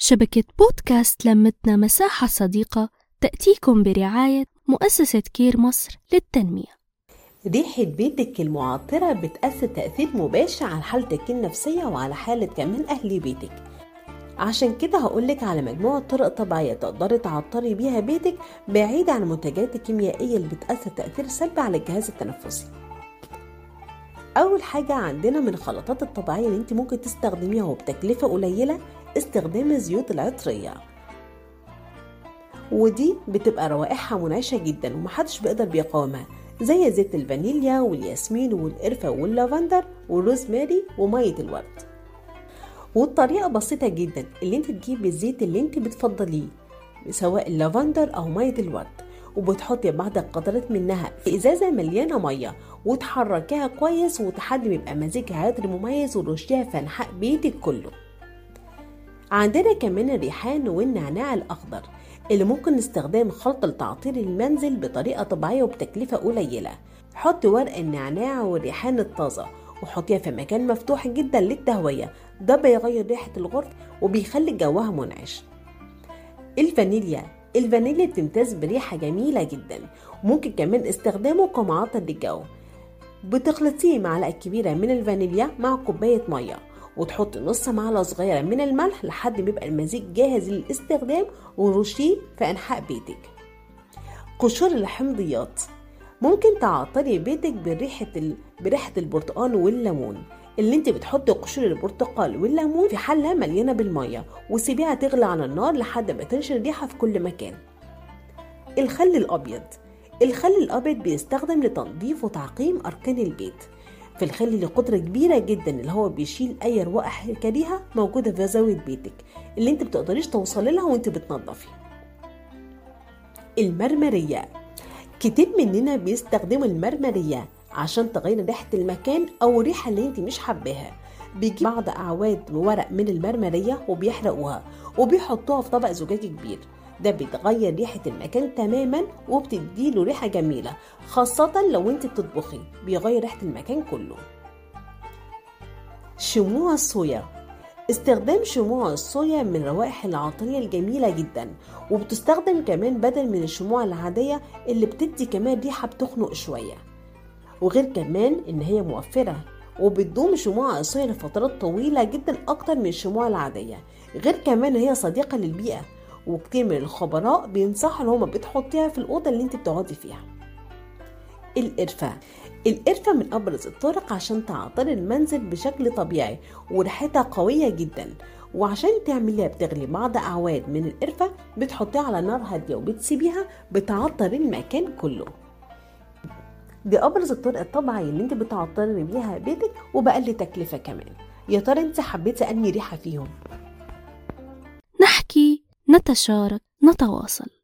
شبكة بودكاست لمتنا مساحة صديقة تأتيكم برعاية مؤسسة كير مصر للتنمية. ريحة بيتك المعطرة بتأثر تأثير مباشر على حالتك النفسية وعلى حالة كمان أهل بيتك. عشان كده هقولك على مجموعة طرق طبيعية تقدري تعطري بيها بيتك بعيد عن المنتجات الكيميائية اللي بتأثر تأثير سلبي على الجهاز التنفسي. أول حاجة عندنا من الخلطات الطبيعية اللي انت ممكن تستخدميها وبتكلفة قليلة استخدام الزيوت العطرية. ودي بتبقى روائحها منعشة جدا ومحدش بيقدر بيقاومها زي زيت الفانيليا والياسمين والقرفة واللافندر والروزماري ومية الورد. والطريقة بسيطة جدا اللي انت تجيبي الزيت اللي انت بتفضليه سواء اللافندر أو مية الورد وبتحطي بعض القطرات منها في إزازة مليانة مية وتحركيها كويس وتحدي يبقى مزيج عطر مميز ورشيها في انحاء بيتك كله. عندنا كمان الريحان والنعناع الأخضر اللي ممكن استخدام خلط لتعطير المنزل بطريقة طبيعية وبتكلفة قليلة. حط ورق النعناع والريحان الطازة وحطيها في مكان مفتوح جدا للتهوية. ده بيغير ريحة الغرفة وبيخلي جوها منعش. الفانيليا الفانيليا بتمتاز بريحة جميلة جدا. وممكن كمان استخدامه كمعطر للجو. بتخلطيه معلقة كبيرة من الفانيليا مع كوباية مية. وتحط نص معلقة صغيرة من الملح لحد ما يبقى المزيج جاهز للاستخدام ورشيه في أنحاء بيتك. قشور الحمضيات. ممكن تعطري بيتك بريحة ال... بريحة البرتقال والليمون. اللي انت بتحطي قشور البرتقال والليمون في حلة مليانة بالمية وسيبيها تغلي على النار لحد ما تنشر ريحة في كل مكان. الخل الأبيض. الخل الأبيض بيستخدم لتنظيف وتعقيم أركان البيت. في الخل اللي قدرة كبيرة جدا اللي هو بيشيل أي روائح كريهة موجودة في زاوية بيتك اللي أنت بتقدريش توصلي لها وأنت بتنظفي المرمرية. كتير مننا بيستخدموا المرمرية عشان تغير ريحة المكان أو الريحة اللي أنت مش حباها. بيجي بعض أعواد ورق من المرمرية وبيحرقوها وبيحطوها في طبق زجاجي كبير. ده بتغير ريحة المكان تماما وبتديله ريحة جميلة خاصة لو انت بتطبخي بيغير ريحة المكان كله. شموع الصويا. استخدام شموع الصويا من روائح العطرية الجميلة جدا وبتستخدم كمان بدل من الشموع العادية اللي بتدي كمان ريحة بتخنق شوية. وغير كمان إن هي موفرة وبتدوم شموع الصويا لفترات طويلة جدا أكتر من الشموع العادية. غير كمان هي صديقة للبيئة وكتير من الخبراء بينصحوا إن هما بتحطيها في الأوضة اللي انت بتقعدي فيها. القرفة. القرفة من أبرز الطرق عشان تعطري المنزل بشكل طبيعي وريحتها قوية جدا. وعشان تعمليها بتغلي بعض أعواد من القرفة بتحطيها على نار هادية وبتسيبيها بتعطر المكان كله. دي أبرز الطرق الطبيعية اللي انت بتعطري بيها بيتك وبأقل تكلفة كمان. يا ترى انت حبيتي أنهي ريحة فيهم؟ نحكي نتشارك نتواصل.